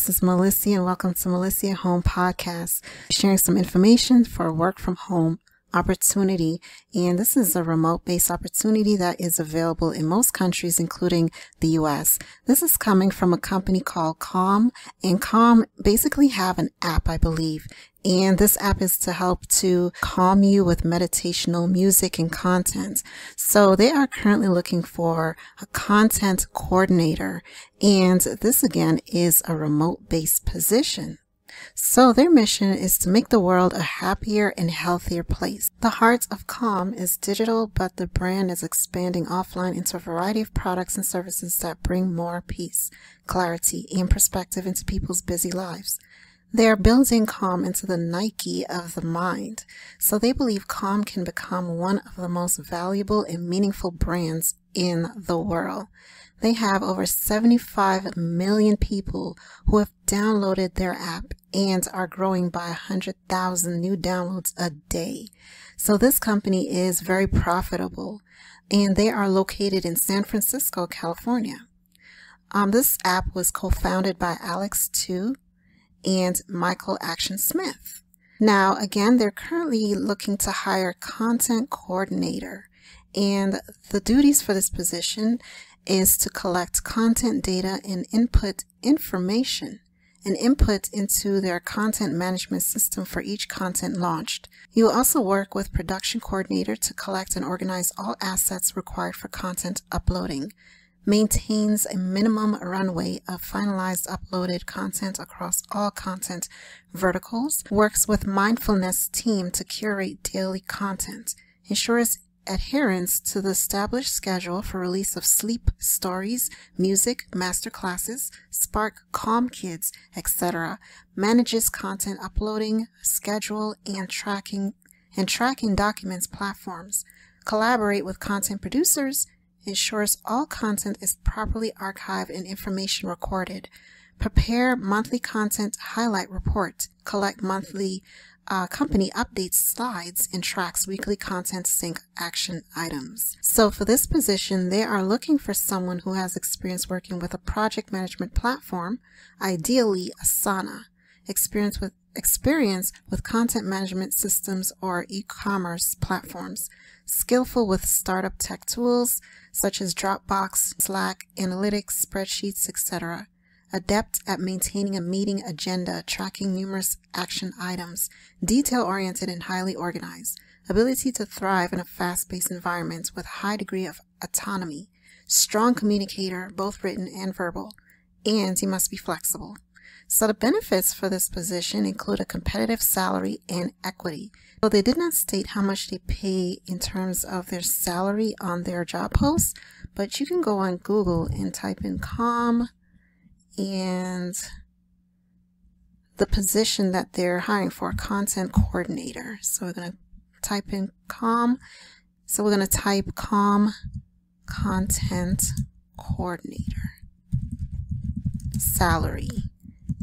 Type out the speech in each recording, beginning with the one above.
This is Melissa and welcome to Melissa Home Podcast, sharing some information for work from home opportunity. And this is a remote based opportunity that is available in most countries, including the US. This is coming from a company called Calm and Calm basically have an app, I believe. And this app is to help to calm you with meditational music and content. So they are currently looking for a content coordinator. And this again is a remote based position. So their mission is to make the world a happier and healthier place. The heart of Calm is digital, but the brand is expanding offline into a variety of products and services that bring more peace, clarity, and perspective into people's busy lives. They are building Calm into the Nike of the mind. So they believe Calm can become one of the most valuable and meaningful brands in the world. They have over 75 million people who have downloaded their app and are growing by 100,000 new downloads a day. So this company is very profitable and they are located in San Francisco, California. Um, this app was co-founded by Alex Tew and Michael Acton Smith. Now, again, they're currently looking to hire content coordinator and the duties for this position is to collect content data and input information and input into their content management system for each content launched. You will also work with production coordinator to collect and organize all assets required for content uploading. Maintains a minimum runway of finalized uploaded content across all content verticals. Works with mindfulness team to curate daily content. Ensures adherence to the established schedule for release of sleep stories, music, master classes, Spark Calm Kids, etc. Manages content uploading, schedule, and tracking and tracking documents platforms. Collaborate with content producers, ensures all content is properly archived and information recorded. Prepare monthly content highlight report, collect monthly uh, company updates slides and tracks weekly content sync action items. So for this position, they are looking for someone who has experience working with a project management platform, ideally Asana, experience with experience with content management systems or e-commerce platforms, skillful with startup tech tools such as Dropbox, Slack, analytics, spreadsheets, etc adept at maintaining a meeting agenda, tracking numerous action items, detail oriented and highly organized, ability to thrive in a fast paced environment with high degree of autonomy, strong communicator, both written and verbal, and he must be flexible. So the benefits for this position include a competitive salary and equity. Though they did not state how much they pay in terms of their salary on their job posts, but you can go on Google and type in calm and the position that they're hiring for content coordinator. So we're going to type in Calm. So we're going to type Calm content coordinator salary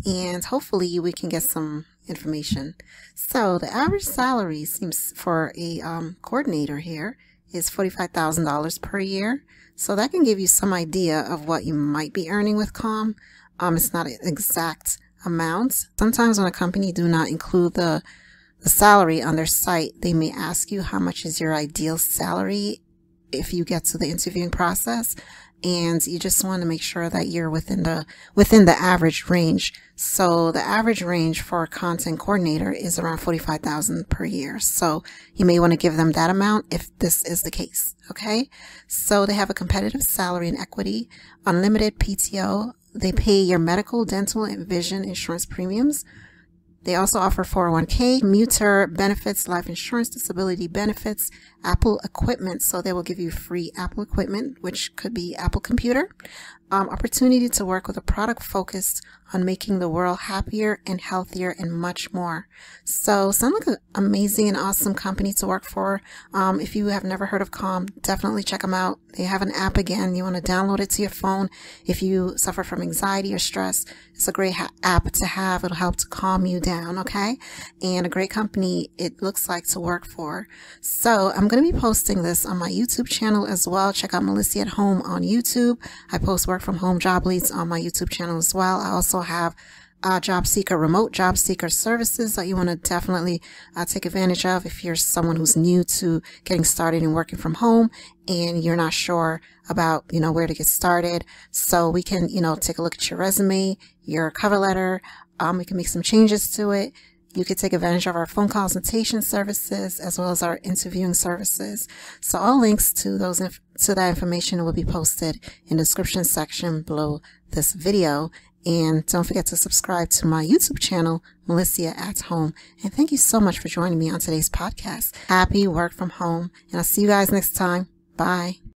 and hopefully we can get some information. So the average salary seems for a um, coordinator here is $45,000 per year. So that can give you some idea of what you might be earning with Calm. Um, it's not an exact amount. Sometimes when a company do not include the, the salary on their site, they may ask you how much is your ideal salary if you get to the interviewing process and you just want to make sure that you're within the within the average range. So the average range for a content coordinator is around 45,000 per year. So you may want to give them that amount if this is the case, okay? So they have a competitive salary and equity, unlimited PTO, they pay your medical, dental, and vision insurance premiums they also offer 401k, commuter benefits, life insurance, disability benefits, Apple equipment. So they will give you free Apple equipment, which could be Apple computer. Um, opportunity to work with a product focused on making the world happier and healthier and much more. So sound like an amazing and awesome company to work for. Um, if you have never heard of Calm, definitely check them out. They have an app again. You want to download it to your phone. If you suffer from anxiety or stress, it's a great app to have. It'll help to calm you down. Okay. And a great company it looks like to work for. So I'm going to be posting this on my YouTube channel as well. Check out Melissa at Home on YouTube. I post work from home job leads on my YouTube channel as well. I also have uh, job seeker, remote job seeker services that you want to definitely uh, take advantage of if you're someone who's new to getting started and working from home and you're not sure about, you know, where to get started. So we can, you know, take a look at your resume, your cover letter. Um, we can make some changes to it. You could take advantage of our phone consultation services as well as our interviewing services. So all links to those inf- to that information will be posted in the description section below this video. And don't forget to subscribe to my YouTube channel, Melissa at Home. And thank you so much for joining me on today's podcast. Happy work from home. And I'll see you guys next time. Bye.